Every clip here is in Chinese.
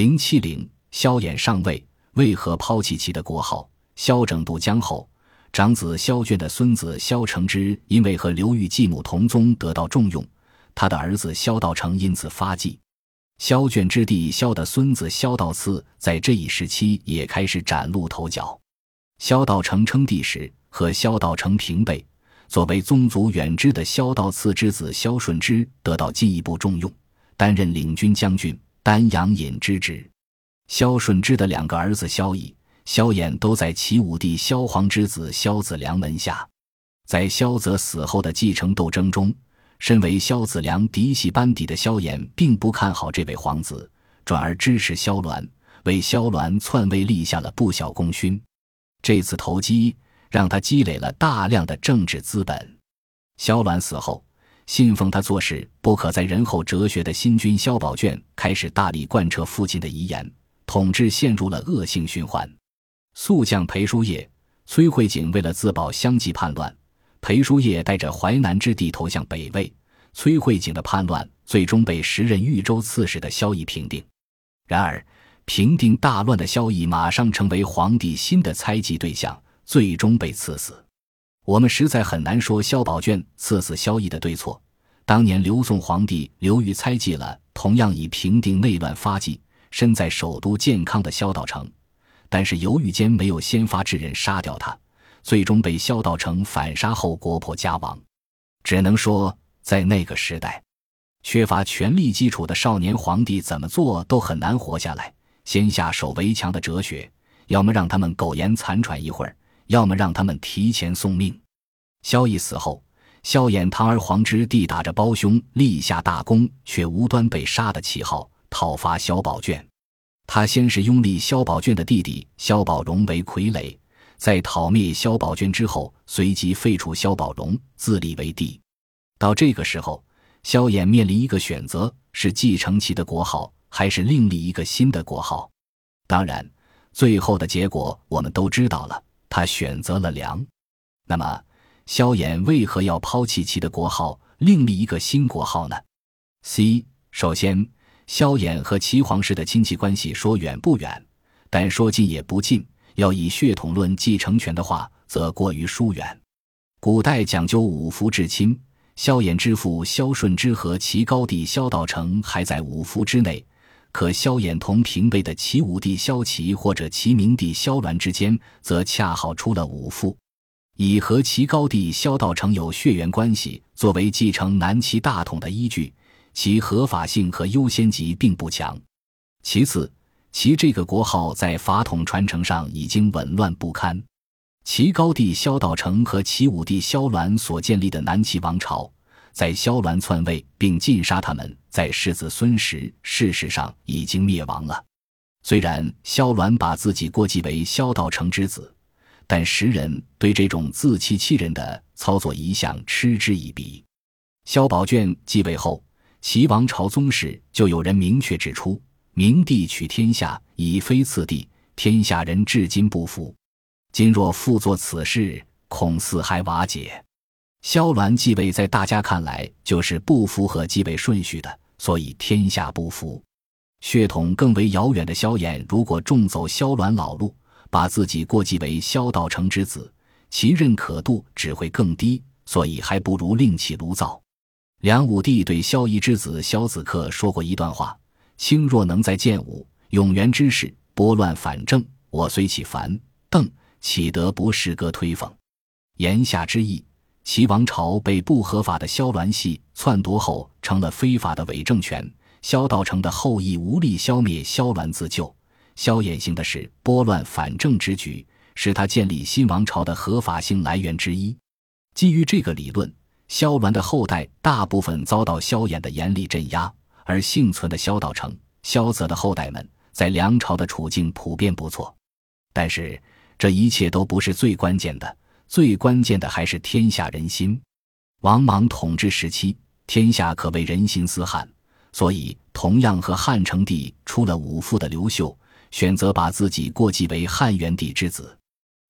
零七零，萧衍上位，为何抛弃其的国号？萧整渡江后，长子萧卷的孙子萧承之因为和刘裕继母同宗，得到重用，他的儿子萧道成因此发迹。萧卷之弟萧的孙子萧道次在这一时期也开始崭露头角。萧道成称帝时，和萧道成平辈。作为宗族远支的萧道次之子萧顺之得到进一步重用，担任领军将军、丹阳尹之职。萧顺之的两个儿子萧绎、萧衍都在齐武帝萧皇之子萧子良门下。在萧泽死后的继承斗争中，身为萧子良嫡系班底的萧衍并不看好这位皇子，转而支持萧鸾，为萧鸾篡位立下了不小功勋。这次投机。让他积累了大量的政治资本。萧鸾死后，信奉他做事不可在人后哲学的新君萧宝卷开始大力贯彻父亲的遗言，统治陷入了恶性循环。宿将裴叔业、崔慧景为了自保，相继叛乱。裴叔业带着淮南之地投向北魏，崔慧景的叛乱最终被时任豫州刺史的萧绎平定。然而，平定大乱的萧绎马上成为皇帝新的猜忌对象。最终被赐死，我们实在很难说萧宝卷赐死萧绎的对错。当年刘宋皇帝刘裕猜忌了同样以平定内乱发迹、身在首都健康的萧道成，但是犹豫间没有先发制人杀掉他，最终被萧道成反杀后国破家亡。只能说，在那个时代，缺乏权力基础的少年皇帝怎么做都很难活下来。先下手为强的哲学，要么让他们苟延残喘一会儿。要么让他们提前送命。萧绎死后，萧衍堂而皇之地打着胞兄立下大功却无端被杀的旗号讨伐萧宝卷。他先是拥立萧宝卷的弟弟萧宝荣为傀儡，在讨灭萧宝卷之后，随即废除萧宝荣，自立为帝。到这个时候，萧衍面临一个选择：是继承其的国号，还是另立一个新的国号？当然，最后的结果我们都知道了。他选择了梁，那么萧衍为何要抛弃其的国号，另立一个新国号呢？C. 首先，萧衍和齐皇室的亲戚关系说远不远，但说近也不近。要以血统论继承权的话，则过于疏远。古代讲究五福至亲，萧衍之父萧顺之和齐高帝萧道成还在五福之内。可萧衍同平辈的齐武帝萧齐或者齐明帝萧鸾之间，则恰好出了五父，以和齐高帝萧道成有血缘关系作为继承南齐大统的依据，其合法性和优先级并不强。其次，其这个国号在法统传承上已经紊乱不堪。齐高帝萧道成和齐武帝萧鸾所建立的南齐王朝。在萧鸾篡位并尽杀他们在世子孙时，事实上已经灭亡了。虽然萧鸾把自己过继为萧道成之子，但时人对这种自欺欺人的操作一向嗤之以鼻。萧宝卷继位后，齐王朝宗室就有人明确指出：明帝取天下，已非次第，天下人至今不服。今若复作此事，恐四海瓦解。萧鸾继位，在大家看来就是不符合继位顺序的，所以天下不服。血统更为遥远的萧衍，如果重走萧鸾老路，把自己过继为萧道成之子，其认可度只会更低，所以还不如另起炉灶。梁武帝对萧绎之子萧子克说过一段话：“卿若能在建武、永元之时拨乱反正，我虽起凡邓，岂得不诗歌推讽？”言下之意。齐王朝被不合法的萧鸾系篡夺后，成了非法的伪政权。萧道成的后裔无力消灭萧鸾自救。萧衍行的是拨乱反正之举，是他建立新王朝的合法性来源之一。基于这个理论，萧鸾的后代大部分遭到萧衍的严厉镇压，而幸存的萧道成、萧泽的后代们在梁朝的处境普遍不错。但是，这一切都不是最关键的。最关键的还是天下人心。王莽统治时期，天下可谓人心思汉，所以同样和汉成帝出了五父的刘秀，选择把自己过继为汉元帝之子。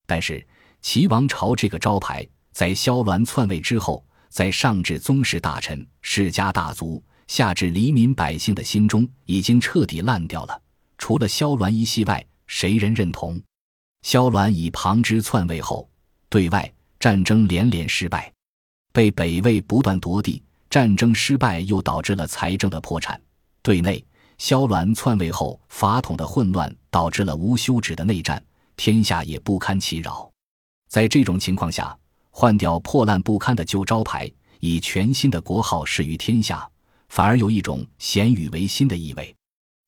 但是齐王朝这个招牌，在萧鸾篡位之后，在上至宗室大臣、世家大族，下至黎民百姓的心中，已经彻底烂掉了。除了萧鸾一系外，谁人认同？萧鸾以旁支篡位后，对外战争连连失败，被北魏不断夺地，战争失败又导致了财政的破产。对内，萧鸾篡位后法统的混乱导致了无休止的内战，天下也不堪其扰。在这种情况下，换掉破烂不堪的旧招牌，以全新的国号示于天下，反而有一种咸与维新的意味。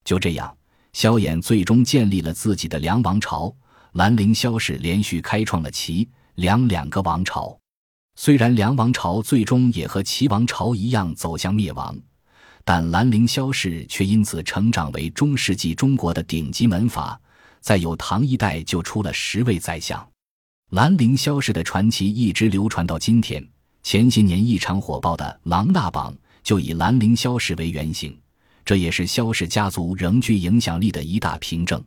就这样。萧衍最终建立了自己的梁王朝，兰陵萧氏连续开创了齐、梁两个王朝。虽然梁王朝最终也和齐王朝一样走向灭亡，但兰陵萧氏却因此成长为中世纪中国的顶级门阀，在有唐一代就出了十位宰相。兰陵萧氏的传奇一直流传到今天。前些年异常火爆的《琅琊榜》就以兰陵萧氏为原型。这也是萧氏家族仍具影响力的一大凭证。